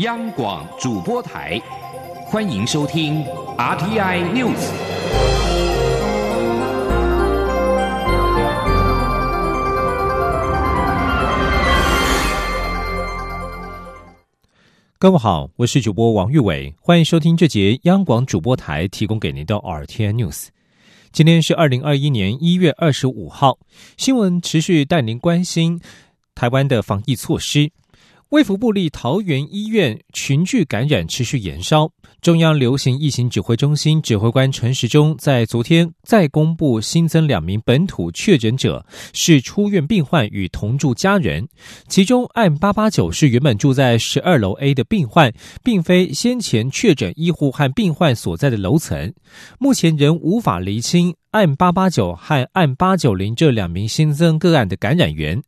央广主播台，欢迎收听 RTI News。各位好，我是主播王玉伟，欢迎收听这节央广主播台提供给您的 RTI News。今天是二零二一年一月二十五号，新闻持续带您关心台湾的防疫措施。卫福部立桃园医院群聚感染持续延烧，中央流行疫情指挥中心指挥官陈时中在昨天再公布新增两名本土确诊者，是出院病患与同住家人，其中案八八九是原本住在十二楼 A 的病患，并非先前确诊医护和病患所在的楼层，目前仍无法厘清。案八八九和案八九零这两名新增个案的感染源，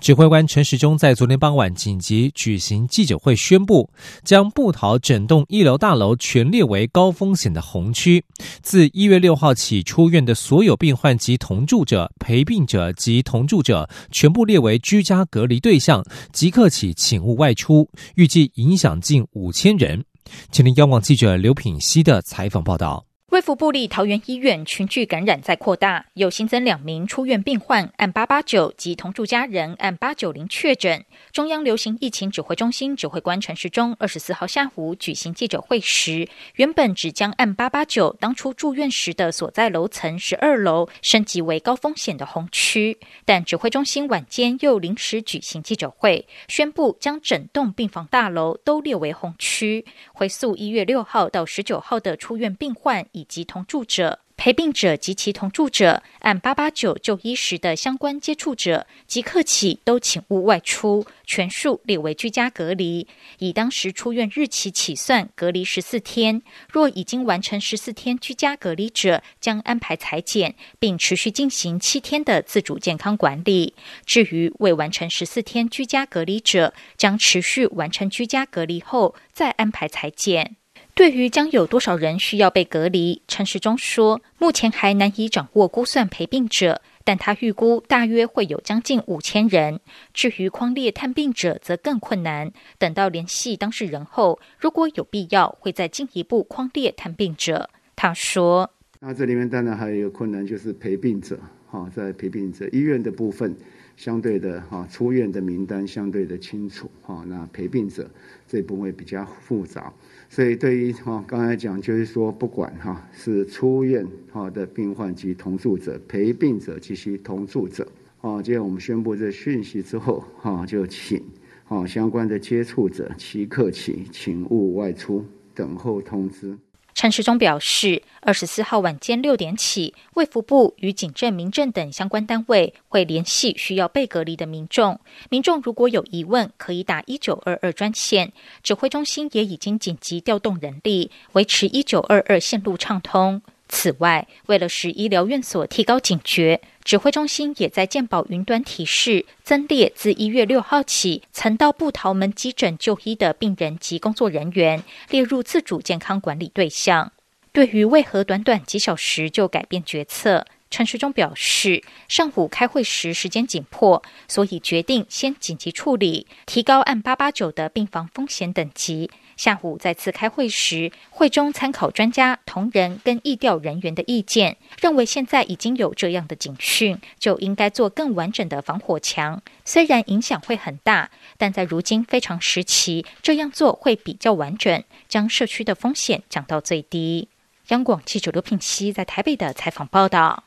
指挥官陈时中在昨天傍晚紧急举行记者会，宣布将布桃整栋一楼大楼全列为高风险的红区。自一月六号起出院的所有病患及同住者、陪病者及同住者，全部列为居家隔离对象，即刻起请勿外出。预计影响近五千人。请听央广记者刘品希的采访报道。恢复部立桃园医院群聚感染在扩大，又新增两名出院病患按八八九及同住家人按八九零确诊。中央流行疫情指挥中心指挥官陈时中二十四号下午举行记者会时，原本只将按八八九当初住院时的所在楼层十二楼升级为高风险的红区，但指挥中心晚间又临时举行记者会，宣布将整栋病房大楼都列为红区，回溯一月六号到十九号的出院病患及同住者。陪病者及其同住者，按八八九就医时的相关接触者，即刻起都请勿外出，全数列为居家隔离。以当时出院日期起算，隔离十四天。若已经完成十四天居家隔离者，将安排裁剪，并持续进行七天的自主健康管理。至于未完成十四天居家隔离者，将持续完成居家隔离后再安排裁剪。对于将有多少人需要被隔离，陈时中说，目前还难以掌握估算陪病者，但他预估大约会有将近五千人。至于框列探病者，则更困难。等到联系当事人后，如果有必要，会再进一步框列探病者。他说：“那这里面当然还有一个困难，就是陪病者。哈，在陪病者医院的部分，相对的哈出院的名单相对的清楚。哈，那陪病者这部分比较复杂。”所以，对于哈刚才讲，就是说，不管哈是出院哈的病患及同住者、陪病者及其同住者，啊，今天我们宣布这讯息之后，哈就请啊相关的接触者即刻起请勿外出，等候通知。陈时中表示，二十四号晚间六点起，卫福部与警政、民政等相关单位会联系需要被隔离的民众。民众如果有疑问，可以打一九二二专线。指挥中心也已经紧急调动人力，维持一九二二线路畅通。此外，为了使医疗院所提高警觉，指挥中心也在健保云端提示，增列自一月六号起曾到布桃门急诊就医的病人及工作人员，列入自主健康管理对象。对于为何短短几小时就改变决策，陈时中表示，上午开会时时间紧迫，所以决定先紧急处理，提高按八八九的病房风险等级。下午再次开会时，会中参考专家、同仁跟疫调人员的意见，认为现在已经有这样的警讯，就应该做更完整的防火墙。虽然影响会很大，但在如今非常时期，这样做会比较完整，将社区的风险降到最低。央广记者刘品熙在台北的采访报道。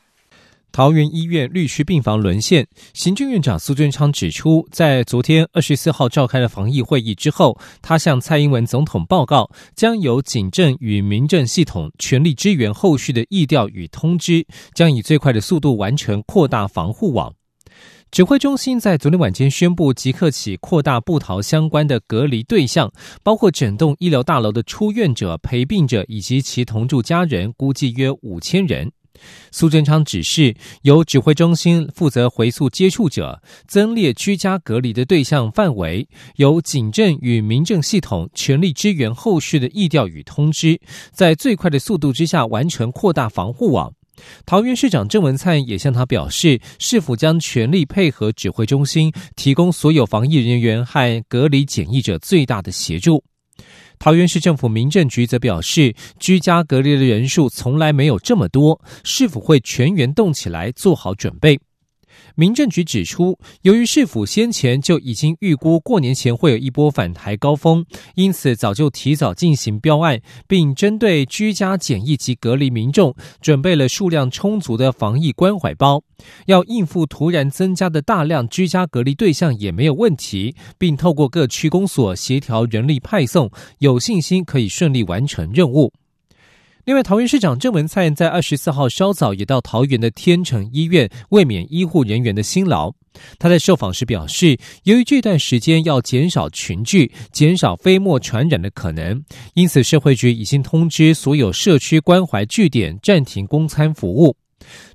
桃园医院绿区病房沦陷，行政院长苏贞昌指出，在昨天二十四号召开了防疫会议之后，他向蔡英文总统报告，将由警政与民政系统全力支援后续的疫调与通知，将以最快的速度完成扩大防护网。指挥中心在昨天晚间宣布，即刻起扩大布桃相关的隔离对象，包括整栋医疗大楼的出院者、陪病者以及其同住家人，估计约五千人。苏贞昌指示，由指挥中心负责回溯接触者，增列居家隔离的对象范围，由警政与民政系统全力支援后续的疫调与通知，在最快的速度之下完成扩大防护网。桃园市长郑文灿也向他表示，是否将全力配合指挥中心，提供所有防疫人员和隔离检疫者最大的协助。桃园市政府民政局则表示，居家隔离的人数从来没有这么多，是否会全员动起来做好准备？民政局指出，由于市府先前就已经预估过年前会有一波返台高峰，因此早就提早进行标案，并针对居家检疫及隔离民众，准备了数量充足的防疫关怀包，要应付突然增加的大量居家隔离对象也没有问题，并透过各区公所协调人力派送，有信心可以顺利完成任务。另外，桃园市长郑文灿在二十四号稍早也到桃园的天成医院慰勉医护人员的辛劳。他在受访时表示，由于这段时间要减少群聚，减少飞沫传染的可能，因此社会局已经通知所有社区关怀据点暂停供餐服务。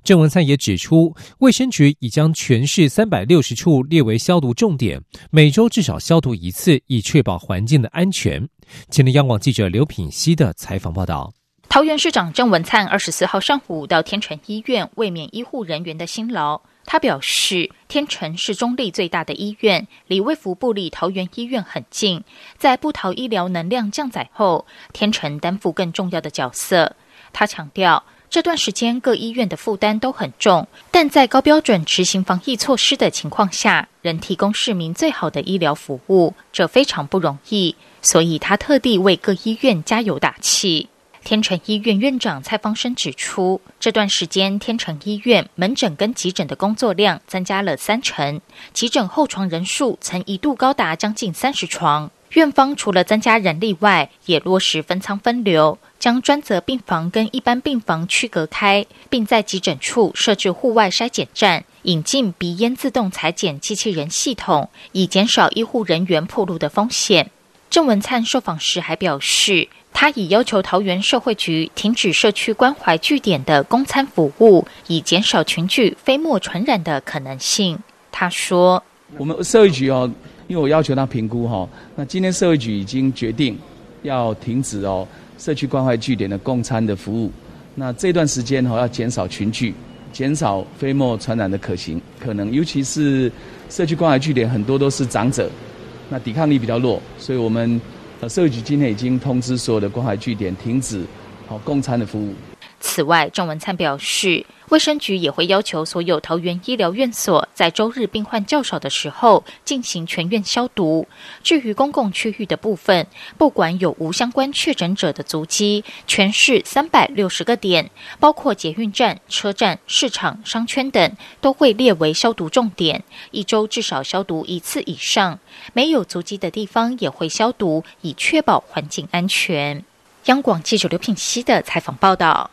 郑文灿也指出，卫生局已将全市三百六十处列为消毒重点，每周至少消毒一次，以确保环境的安全。前天央广记者刘品希的采访报道。桃园市长郑文灿二十四号上午到天成医院慰勉医护人员的辛劳。他表示，天成是中立最大的医院，离卫福部里桃园医院很近。在布桃医疗能量降载后，天成担负更重要的角色。他强调，这段时间各医院的负担都很重，但在高标准执行防疫措施的情况下，仍提供市民最好的医疗服务，这非常不容易。所以他特地为各医院加油打气。天成医院院长蔡方生指出，这段时间天成医院门诊跟急诊的工作量增加了三成，急诊候床人数曾一度高达将近三十床。院方除了增加人力外，也落实分仓分流，将专责病房跟一般病房区隔开，并在急诊处设置户外筛检站，引进鼻咽自动裁剪机器人系统，以减少医护人员暴露的风险。郑文灿受访时还表示。他已要求桃园社会局停止社区关怀据点的供餐服务，以减少群聚飞沫传染的可能性。他说：“我们社会局哦，因为我要求他评估哈，那今天社会局已经决定要停止哦社区关怀据点的供餐的服务。那这段时间哈要减少群聚，减少飞沫传染的可行可能，尤其是社区关怀据点很多都是长者，那抵抗力比较弱，所以我们。”社会局今天已经通知所有的关怀据点停止好供餐的服务。此外，郑文灿表示。卫生局也会要求所有桃园医疗院所，在周日病患较少的时候进行全院消毒。至于公共区域的部分，不管有无相关确诊者的足迹，全市三百六十个点，包括捷运站、车站、市场、商圈等，都会列为消毒重点，一周至少消毒一次以上。没有足迹的地方也会消毒，以确保环境安全。央广记者刘品熙的采访报道。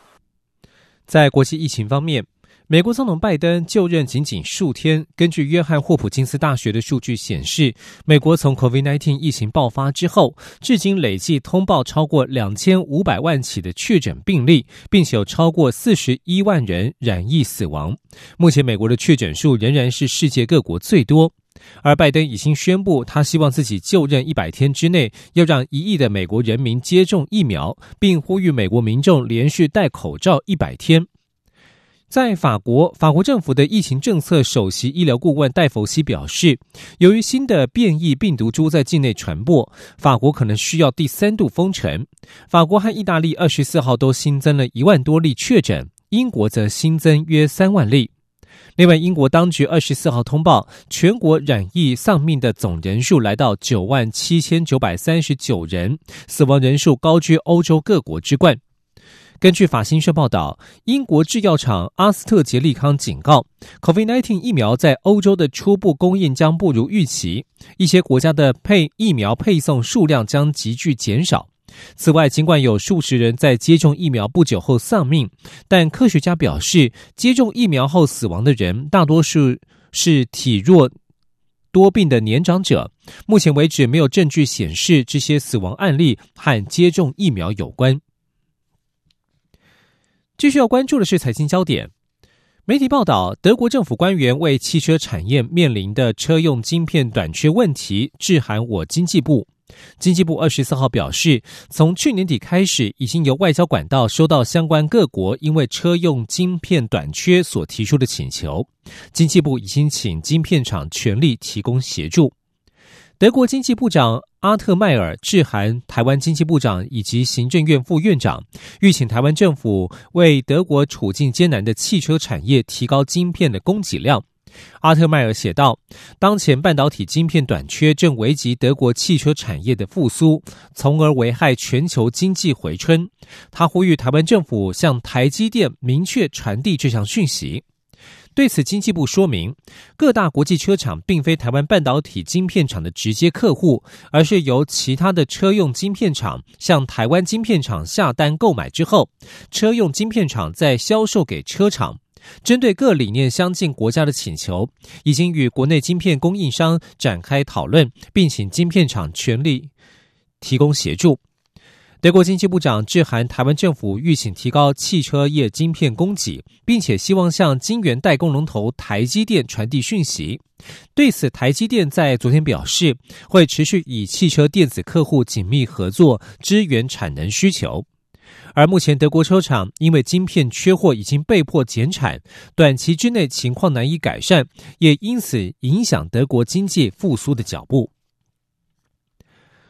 在国际疫情方面，美国总统拜登就任仅仅数天。根据约翰霍普金斯大学的数据显示，美国从 COVID-19 疫情爆发之后，至今累计通报超过两千五百万起的确诊病例，并且有超过四十一万人染疫死亡。目前，美国的确诊数仍然是世界各国最多。而拜登已经宣布，他希望自己就任一百天之内要让一亿的美国人民接种疫苗，并呼吁美国民众连续戴口罩一百天。在法国，法国政府的疫情政策首席医疗顾问戴佛西表示，由于新的变异病毒株在境内传播，法国可能需要第三度封城。法国和意大利二十四号都新增了一万多例确诊，英国则新增约三万例。另外，英国当局二十四号通报，全国染疫丧命的总人数来到九万七千九百三十九人，死亡人数高居欧洲各国之冠。根据法新社报道，英国制药厂阿斯特捷利康警告，COVID-19 疫苗在欧洲的初步供应将不如预期，一些国家的配疫苗配送数量将急剧减少。此外，尽管有数十人在接种疫苗不久后丧命，但科学家表示，接种疫苗后死亡的人大多数是体弱多病的年长者。目前为止，没有证据显示这些死亡案例和接种疫苗有关。继续要关注的是财经焦点，媒体报道，德国政府官员为汽车产业面临的车用晶片短缺问题致函我经济部。经济部二十四号表示，从去年底开始，已经由外交管道收到相关各国因为车用晶片短缺所提出的请求。经济部已经请晶片厂全力提供协助。德国经济部长阿特迈尔致函台湾经济部长以及行政院副院长，欲请台湾政府为德国处境艰难的汽车产业提高晶片的供给量。阿特迈尔写道：“当前半导体晶片短缺正危及德国汽车产业的复苏，从而危害全球经济回春。”他呼吁台湾政府向台积电明确传递这项讯息。对此，经济部说明，各大国际车厂并非台湾半导体晶片厂的直接客户，而是由其他的车用晶片厂向台湾晶片厂下单购买之后，车用晶片厂再销售给车厂。针对各理念相近国家的请求，已经与国内晶片供应商展开讨论，并请晶片厂全力提供协助。德国经济部长致函台湾政府，欲请提高汽车业晶片供给，并且希望向晶圆代工龙头台积电传递讯息。对此，台积电在昨天表示，会持续与汽车电子客户紧密合作，支援产能需求。而目前德国车厂因为晶片缺货，已经被迫减产，短期之内情况难以改善，也因此影响德国经济复苏的脚步。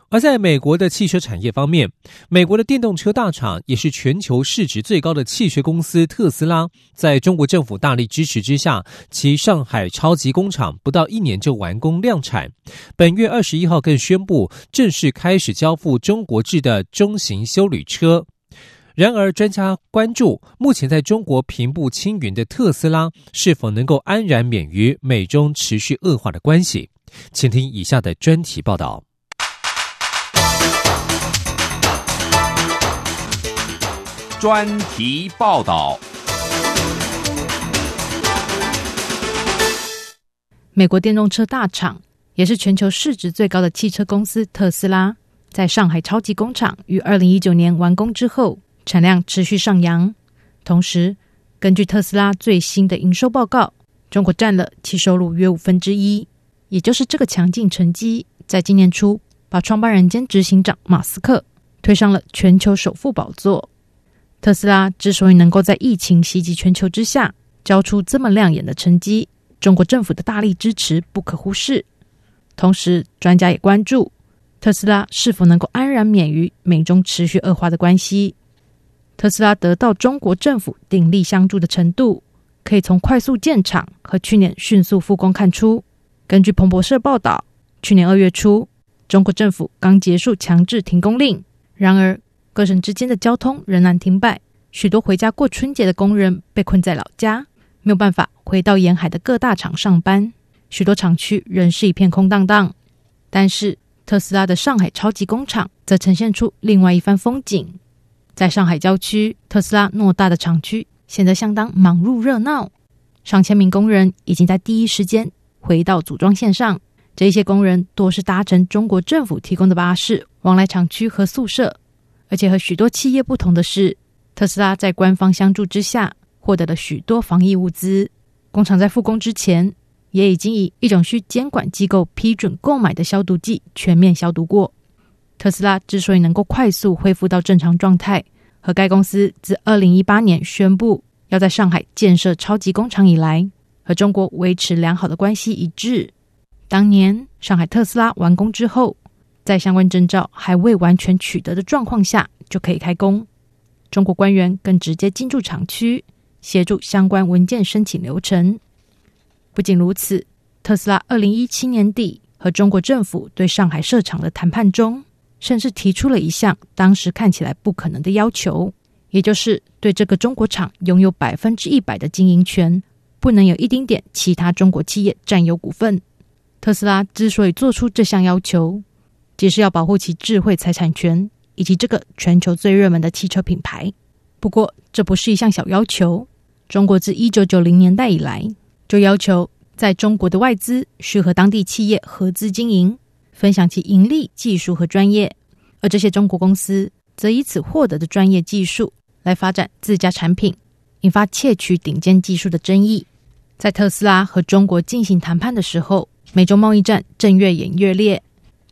而在美国的汽车产业方面，美国的电动车大厂也是全球市值最高的汽车公司特斯拉，在中国政府大力支持之下，其上海超级工厂不到一年就完工量产。本月二十一号更宣布正式开始交付中国制的中型修旅车。然而，专家关注目前在中国平步青云的特斯拉是否能够安然免于美中持续恶化的关系。请听以下的专题报道。专题报道。美国电动车大厂，也是全球市值最高的汽车公司特斯拉，在上海超级工厂于二零一九年完工之后，产量持续上扬。同时，根据特斯拉最新的营收报告，中国占了其收入约五分之一。也就是这个强劲成绩，在今年初把创办人兼执行长马斯克推上了全球首富宝座。特斯拉之所以能够在疫情袭击全球之下交出这么亮眼的成绩，中国政府的大力支持不可忽视。同时，专家也关注特斯拉是否能够安然免于美中持续恶化的关系。特斯拉得到中国政府鼎力相助的程度，可以从快速建厂和去年迅速复工看出。根据彭博社报道，去年二月初，中国政府刚结束强制停工令，然而。各省之间的交通仍然停摆，许多回家过春节的工人被困在老家，没有办法回到沿海的各大厂上班。许多厂区仍是一片空荡荡。但是，特斯拉的上海超级工厂则呈现出另外一番风景。在上海郊区，特斯拉偌大的厂区显得相当忙碌热闹。上千名工人已经在第一时间回到组装线上。这些工人多是搭乘中国政府提供的巴士往来厂区和宿舍。而且和许多企业不同的是，特斯拉在官方相助之下获得了许多防疫物资。工厂在复工之前，也已经以一种需监管机构批准购买的消毒剂全面消毒过。特斯拉之所以能够快速恢复到正常状态，和该公司自二零一八年宣布要在上海建设超级工厂以来，和中国维持良好的关系一致。当年上海特斯拉完工之后。在相关证照还未完全取得的状况下，就可以开工。中国官员更直接进驻厂区，协助相关文件申请流程。不仅如此，特斯拉二零一七年底和中国政府对上海设厂的谈判中，甚至提出了一项当时看起来不可能的要求，也就是对这个中国厂拥有百分之一百的经营权，不能有一丁点其他中国企业占有股份。特斯拉之所以做出这项要求，即是要保护其智慧财产权以及这个全球最热门的汽车品牌。不过，这不是一项小要求。中国自一九九零年代以来就要求，在中国的外资需和当地企业合资经营，分享其盈利、技术和专业。而这些中国公司则以此获得的专业技术来发展自家产品，引发窃取顶尖技术的争议。在特斯拉和中国进行谈判的时候，美中贸易战正越演越烈。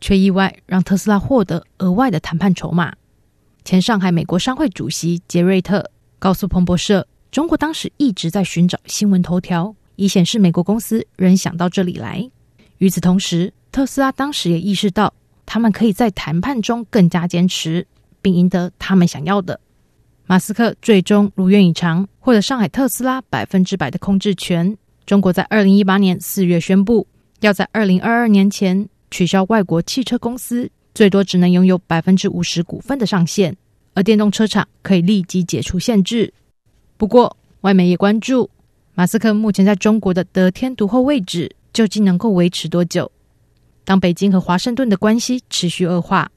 却意外让特斯拉获得额外的谈判筹码。前上海美国商会主席杰瑞特告诉彭博社：“中国当时一直在寻找新闻头条，以显示美国公司仍想到这里来。与此同时，特斯拉当时也意识到，他们可以在谈判中更加坚持，并赢得他们想要的。马斯克最终如愿以偿，获得上海特斯拉百分之百的控制权。中国在二零一八年四月宣布，要在二零二二年前取消外国汽车公司最多只能拥有百分之五十股份的上限，而电动车厂可以立即解除限制。不过，外媒也关注马斯克目前在中国的得天独厚位置究竟能够维持多久。当北京和华盛顿的关系持续恶化。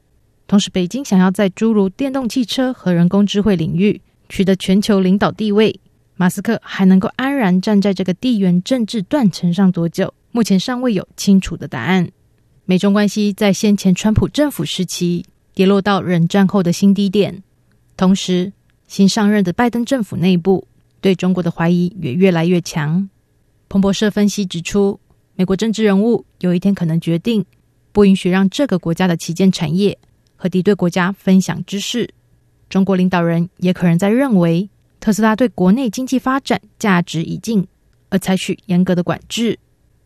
同时，北京想要在诸如电动汽车和人工智慧领域取得全球领导地位，马斯克还能够安然站在这个地缘政治断层上多久？目前尚未有清楚的答案。美中关系在先前川普政府时期跌落到冷战后的新低点，同时新上任的拜登政府内部对中国的怀疑也越来越强。彭博社分析指出，美国政治人物有一天可能决定不允许让这个国家的旗舰产业。和敌对国家分享知识，中国领导人也可能在认为特斯拉对国内经济发展价值已尽，而采取严格的管制。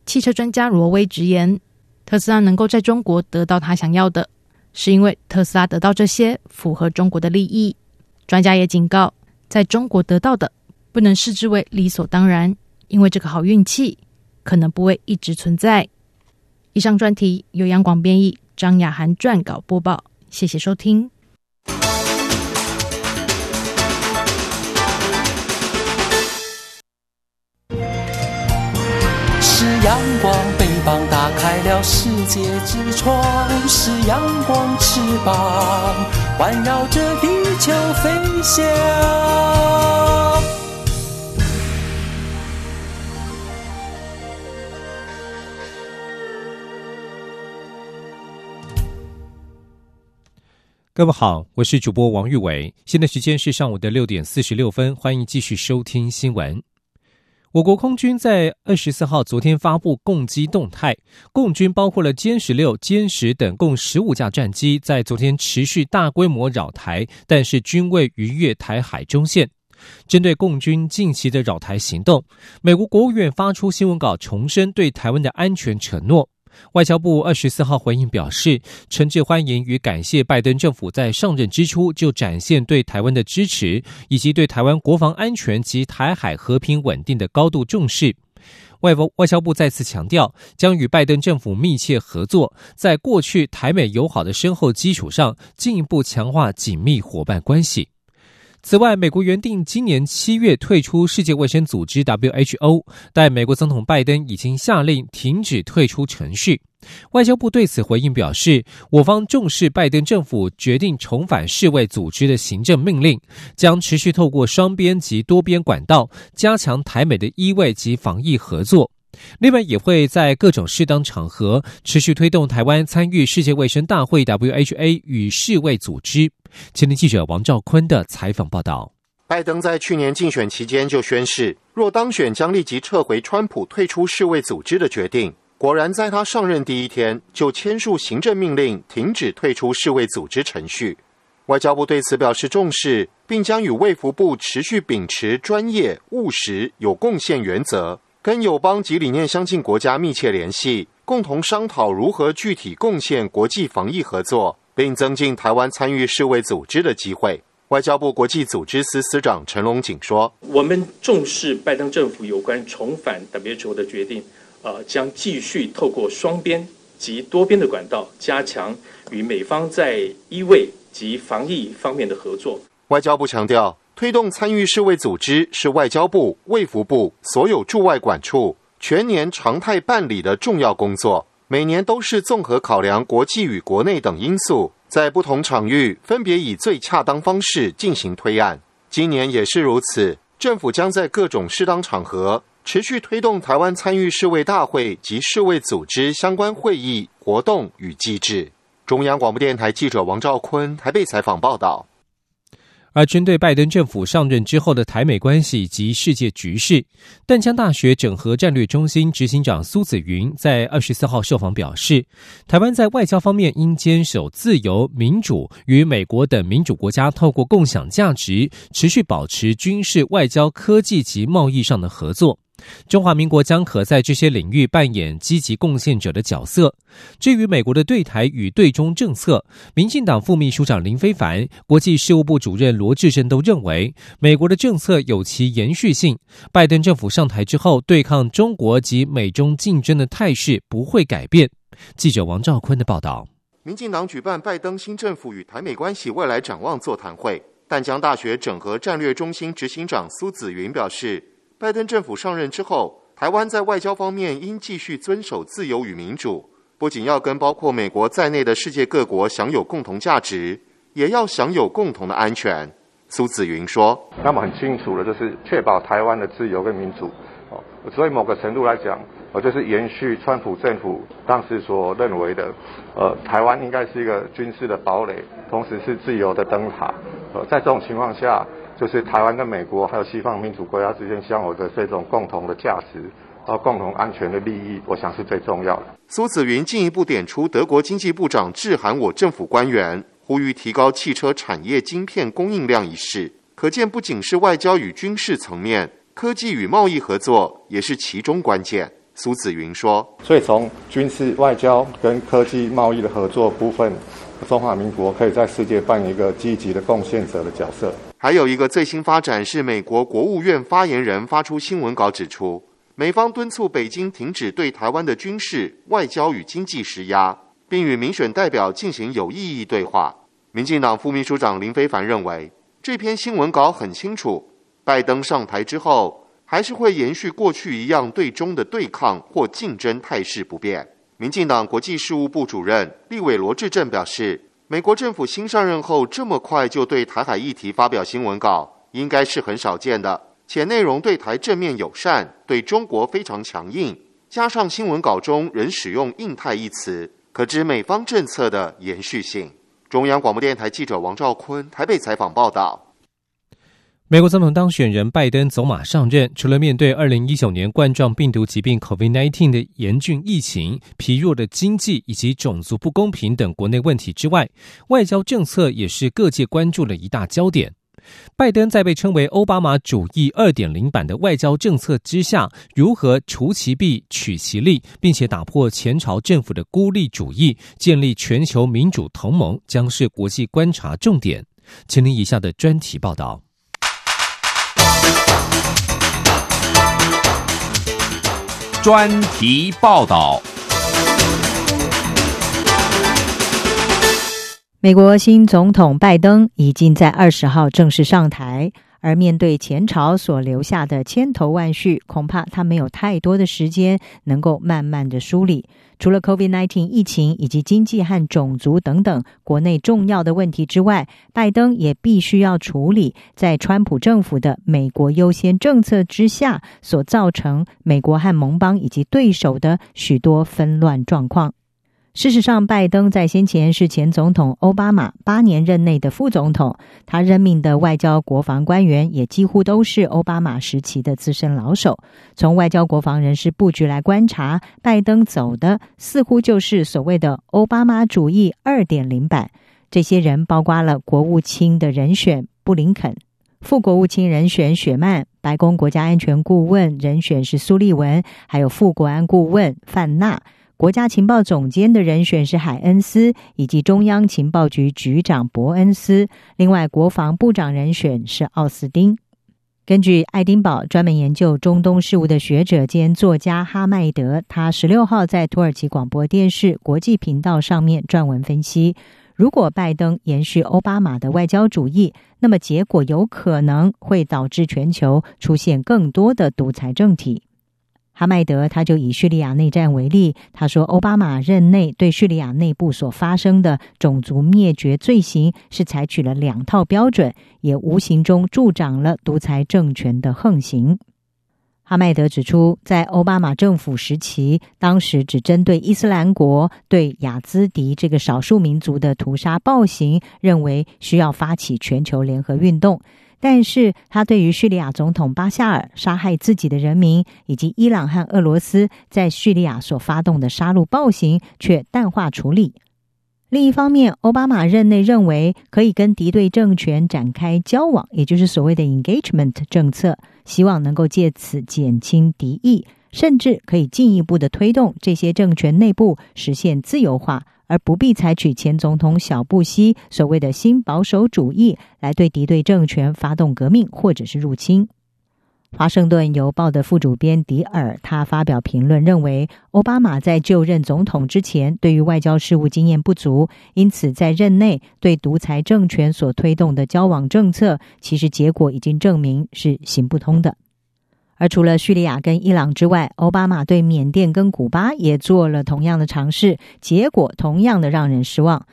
汽车专家罗威直言，特斯拉能够在中国得到他想要的，是因为特斯拉得到这些符合中国的利益。专家也警告，在中国得到的不能视之为理所当然，因为这个好运气可能不会一直存在。以上专题由杨广编译，张雅涵撰稿播报。谢谢收听。是阳光，翅膀打开了世界之窗；是阳光，翅膀环绕着地球飞翔。各位好，我是主播王玉伟，现在时间是上午的六点四十六分，欢迎继续收听新闻。我国空军在二十四号昨天发布共机动态，共军包括了歼十六、歼十等共十五架战机，在昨天持续大规模扰台，但是均未逾越台海中线。针对共军近期的扰台行动，美国国务院发出新闻稿，重申对台湾的安全承诺。外交部二十四号回应表示，诚挚欢迎与感谢拜登政府在上任之初就展现对台湾的支持，以及对台湾国防安全及台海和平稳定的高度重视。外交外交部再次强调，将与拜登政府密切合作，在过去台美友好的深厚基础上，进一步强化紧密伙伴关系。此外，美国原定今年七月退出世界卫生组织 （WHO），但美国总统拜登已经下令停止退出程序。外交部对此回应表示，我方重视拜登政府决定重返世卫组织的行政命令，将持续透过双边及多边管道加强台美的医卫及防疫合作。另外，也会在各种适当场合持续推动台湾参与世界卫生大会 （WHA） 与世卫组织。前天记者王兆坤的采访报道：拜登在去年竞选期间就宣誓，若当选将立即撤回川普退出世卫组织的决定。果然，在他上任第一天就签署行政命令，停止退出世卫组织程序。外交部对此表示重视，并将与卫福部持续秉持专业、务实、有贡献原则。跟友邦及理念相近国家密切联系，共同商讨如何具体贡献国际防疫合作，并增进台湾参与世卫组织的机会。外交部国际组织司司长陈龙锦说：“我们重视拜登政府有关重返 WHO 的决定，呃，将继续透过双边及多边的管道，加强与美方在医卫及防疫方面的合作。”外交部强调。推动参与世卫组织是外交部、卫福部所有驻外管处全年常态办理的重要工作。每年都是综合考量国际与国内等因素，在不同场域分别以最恰当方式进行推案。今年也是如此，政府将在各种适当场合持续推动台湾参与世卫大会及世卫组织相关会议活动与机制。中央广播电台记者王兆坤台北采访报道。而针对拜登政府上任之后的台美关系及世界局势，淡江大学整合战略中心执行长苏子云在二十四号受访表示，台湾在外交方面应坚守自由民主，与美国等民主国家透过共享价值，持续保持军事、外交、科技及贸易上的合作。中华民国将可在这些领域扮演积极贡献者的角色。至于美国的对台与对中政策，民进党副秘书长林非凡、国际事务部主任罗志珍都认为，美国的政策有其延续性。拜登政府上台之后，对抗中国及美中竞争的态势不会改变。记者王兆坤的报道。民进党举办拜登新政府与台美关系未来展望座谈会，淡江大学整合战略中心执行长苏子云表示。拜登政府上任之后，台湾在外交方面应继续遵守自由与民主，不仅要跟包括美国在内的世界各国享有共同价值，也要享有共同的安全。苏子云说：“那么很清楚的，就是确保台湾的自由跟民主。哦，所以某个程度来讲，我就是延续川普政府当时所认为的，呃，台湾应该是一个军事的堡垒，同时是自由的灯塔。呃，在这种情况下。”就是台湾跟美国还有西方民主国家之间相互的这种共同的价值和共同安全的利益，我想是最重要的。苏子云进一步点出，德国经济部长致函我政府官员，呼吁提高汽车产业晶片供应量一事，可见不仅是外交与军事层面，科技与贸易合作也是其中关键。苏子云说：“所以从军事、外交跟科技贸易的合作部分。”中华民国可以在世界扮演一个积极的贡献者的角色。还有一个最新发展是，美国国务院发言人发出新闻稿指出，美方敦促北京停止对台湾的军事、外交与经济施压，并与民选代表进行有意义对话。民进党副秘书长林非凡认为，这篇新闻稿很清楚，拜登上台之后，还是会延续过去一样对中的对抗或竞争态势不变。民进党国际事务部主任立委罗志正表示，美国政府新上任后这么快就对台海议题发表新闻稿，应该是很少见的，且内容对台正面友善，对中国非常强硬，加上新闻稿中仍使用“印太”一词，可知美方政策的延续性。中央广播电台记者王兆坤台北采访报道。美国总统当选人拜登走马上任，除了面对二零一九年冠状病毒疾病 （COVID-19） 的严峻疫情、疲弱的经济以及种族不公平等国内问题之外，外交政策也是各界关注的一大焦点。拜登在被称为“奥巴马主义二点零版”的外交政策之下，如何除其弊、取其利，并且打破前朝政府的孤立主义，建立全球民主同盟，将是国际观察重点。请听以下的专题报道。专题报道。美国新总统拜登已经在二十号正式上台。而面对前朝所留下的千头万绪，恐怕他没有太多的时间能够慢慢的梳理。除了 COVID-19 疫情以及经济和种族等等国内重要的问题之外，拜登也必须要处理在川普政府的美国优先政策之下所造成美国和盟邦以及对手的许多纷乱状况。事实上，拜登在先前是前总统奥巴马八年任内的副总统，他任命的外交国防官员也几乎都是奥巴马时期的资深老手。从外交国防人士布局来观察，拜登走的似乎就是所谓的奥巴马主义二点零版。这些人包括了国务卿的人选布林肯，副国务卿人选雪曼，白宫国家安全顾问人选是苏利文，还有副国安顾问范纳。国家情报总监的人选是海恩斯，以及中央情报局局长伯恩斯。另外，国防部长人选是奥斯汀。根据爱丁堡专门研究中东事务的学者兼作家哈麦德，他十六号在土耳其广播电视国际频道上面撰文分析：如果拜登延续奥巴马的外交主义，那么结果有可能会导致全球出现更多的独裁政体。哈麦德他就以叙利亚内战为例，他说，奥巴马任内对叙利亚内部所发生的种族灭绝罪行是采取了两套标准，也无形中助长了独裁政权的横行。哈麦德指出，在奥巴马政府时期，当时只针对伊斯兰国对雅兹迪这个少数民族的屠杀暴行，认为需要发起全球联合运动。但是他对于叙利亚总统巴夏尔杀害自己的人民，以及伊朗和俄罗斯在叙利亚所发动的杀戮暴行，却淡化处理。另一方面，奥巴马任内认为可以跟敌对政权展开交往，也就是所谓的 engagement 政策，希望能够借此减轻敌意，甚至可以进一步的推动这些政权内部实现自由化，而不必采取前总统小布希所谓的新保守主义来对敌对政权发动革命或者是入侵。华盛顿邮报的副主编迪尔他发表评论，认为奥巴马在就任总统之前，对于外交事务经验不足，因此在任内对独裁政权所推动的交往政策，其实结果已经证明是行不通的。而除了叙利亚跟伊朗之外，奥巴马对缅甸跟古巴也做了同样的尝试，结果同样的让人失望。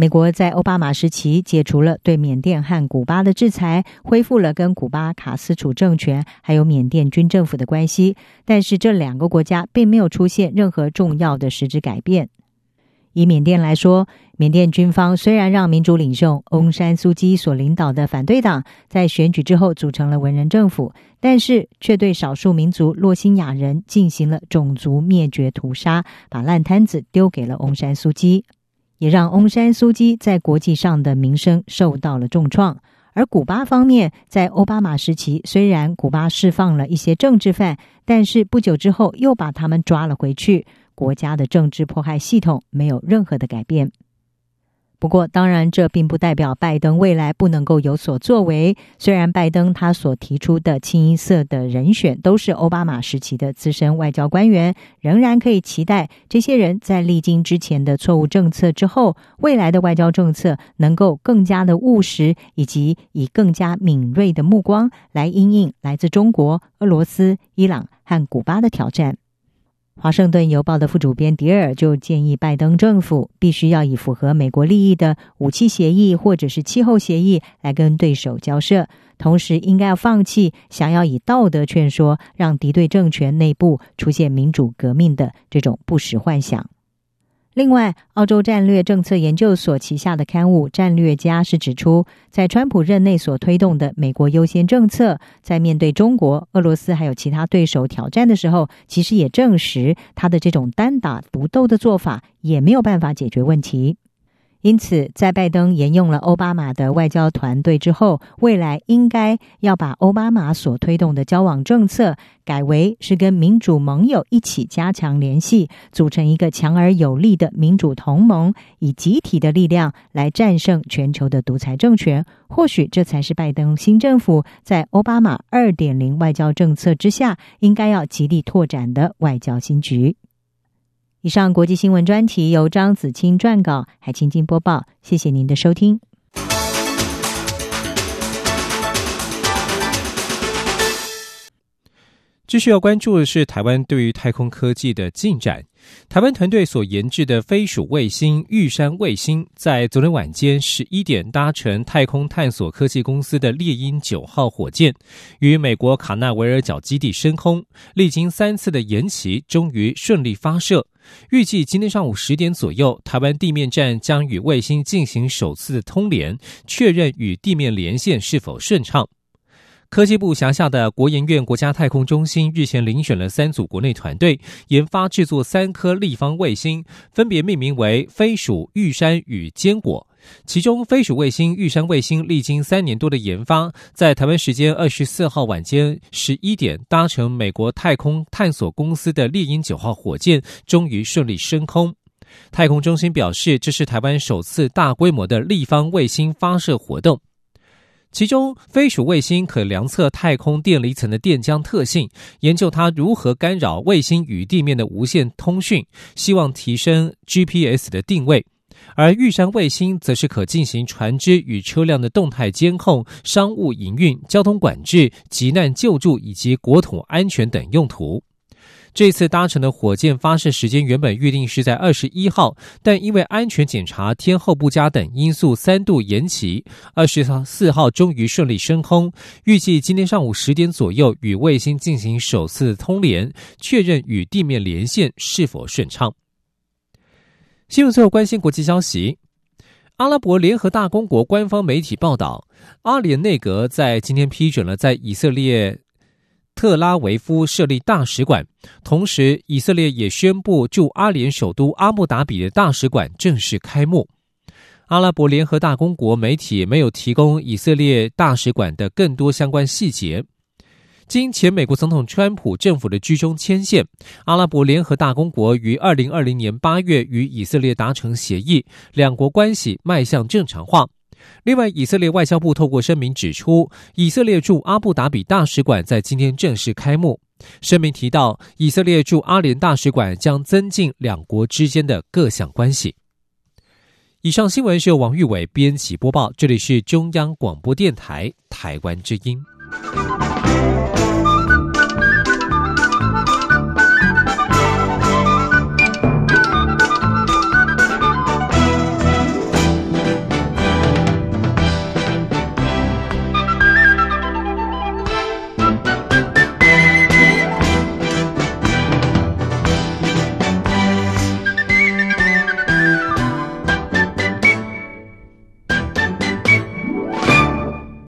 美国在奥巴马时期解除了对缅甸和古巴的制裁，恢复了跟古巴卡斯楚政权还有缅甸军政府的关系，但是这两个国家并没有出现任何重要的实质改变。以缅甸来说，缅甸军方虽然让民主领袖翁山苏基所领导的反对党在选举之后组成了文人政府，但是却对少数民族洛辛亚人进行了种族灭绝屠杀，把烂摊子丢给了翁山苏基。也让翁山苏基在国际上的名声受到了重创。而古巴方面，在奥巴马时期，虽然古巴释放了一些政治犯，但是不久之后又把他们抓了回去。国家的政治迫害系统没有任何的改变。不过，当然，这并不代表拜登未来不能够有所作为。虽然拜登他所提出的清一色的人选都是奥巴马时期的资深外交官员，仍然可以期待这些人在历经之前的错误政策之后，未来的外交政策能够更加的务实，以及以更加敏锐的目光来应应来自中国、俄罗斯、伊朗和古巴的挑战。华盛顿邮报的副主编迪尔就建议拜登政府必须要以符合美国利益的武器协议或者是气候协议来跟对手交涉，同时应该要放弃想要以道德劝说让敌对政权内部出现民主革命的这种不实幻想。另外，澳洲战略政策研究所旗下的刊物《战略家》是指出，在川普任内所推动的“美国优先”政策，在面对中国、俄罗斯还有其他对手挑战的时候，其实也证实他的这种单打独斗的做法也没有办法解决问题。因此，在拜登沿用了奥巴马的外交团队之后，未来应该要把奥巴马所推动的交往政策改为是跟民主盟友一起加强联系，组成一个强而有力的民主同盟，以集体的力量来战胜全球的独裁政权。或许这才是拜登新政府在奥巴马二点零外交政策之下应该要极力拓展的外交新局。以上国际新闻专题由张子清撰稿，海清金播报。谢谢您的收听。继续要关注的是台湾对于太空科技的进展。台湾团队所研制的飞鼠卫星玉山卫星，在昨天晚间十一点搭乘太空探索科技公司的猎鹰九号火箭，于美国卡纳维尔角基地升空。历经三次的延期，终于顺利发射。预计今天上午十点左右，台湾地面站将与卫星进行首次的通联，确认与地面连线是否顺畅。科技部辖下的国研院国家太空中心日前遴选了三组国内团队，研发制作三颗立方卫星，分别命名为“飞鼠”、“玉山”与“坚果”。其中，“飞鼠”卫星、“玉山”卫星历经三年多的研发，在台湾时间二十四号晚间十一点，搭乘美国太空探索公司的猎鹰九号火箭，终于顺利升空。太空中心表示，这是台湾首次大规模的立方卫星发射活动。其中，飞鼠卫星可量测太空电离层的电浆特性，研究它如何干扰卫星与地面的无线通讯，希望提升 GPS 的定位；而玉山卫星则是可进行船只与车辆的动态监控、商务营运、交通管制、急难救助以及国土安全等用途。这次搭乘的火箭发射时间原本预定是在二十一号，但因为安全检查、天候不佳等因素三度延期。二十四号终于顺利升空，预计今天上午十点左右与卫星进行首次通联，确认与地面连线是否顺畅。新闻最后关心国际消息：阿拉伯联合大公国官方媒体报道，阿联内阁在今天批准了在以色列。特拉维夫设立大使馆，同时以色列也宣布驻阿联首都阿布达比的大使馆正式开幕。阿拉伯联合大公国媒体没有提供以色列大使馆的更多相关细节。经前美国总统川普政府的居中牵线，阿拉伯联合大公国于二零二零年八月与以色列达成协议，两国关系迈向正常化。另外，以色列外交部透过声明指出，以色列驻阿布达比大使馆在今天正式开幕。声明提到，以色列驻阿联大使馆将增进两国之间的各项关系。以上新闻是由王玉伟编辑播报，这里是中央广播电台台湾之音。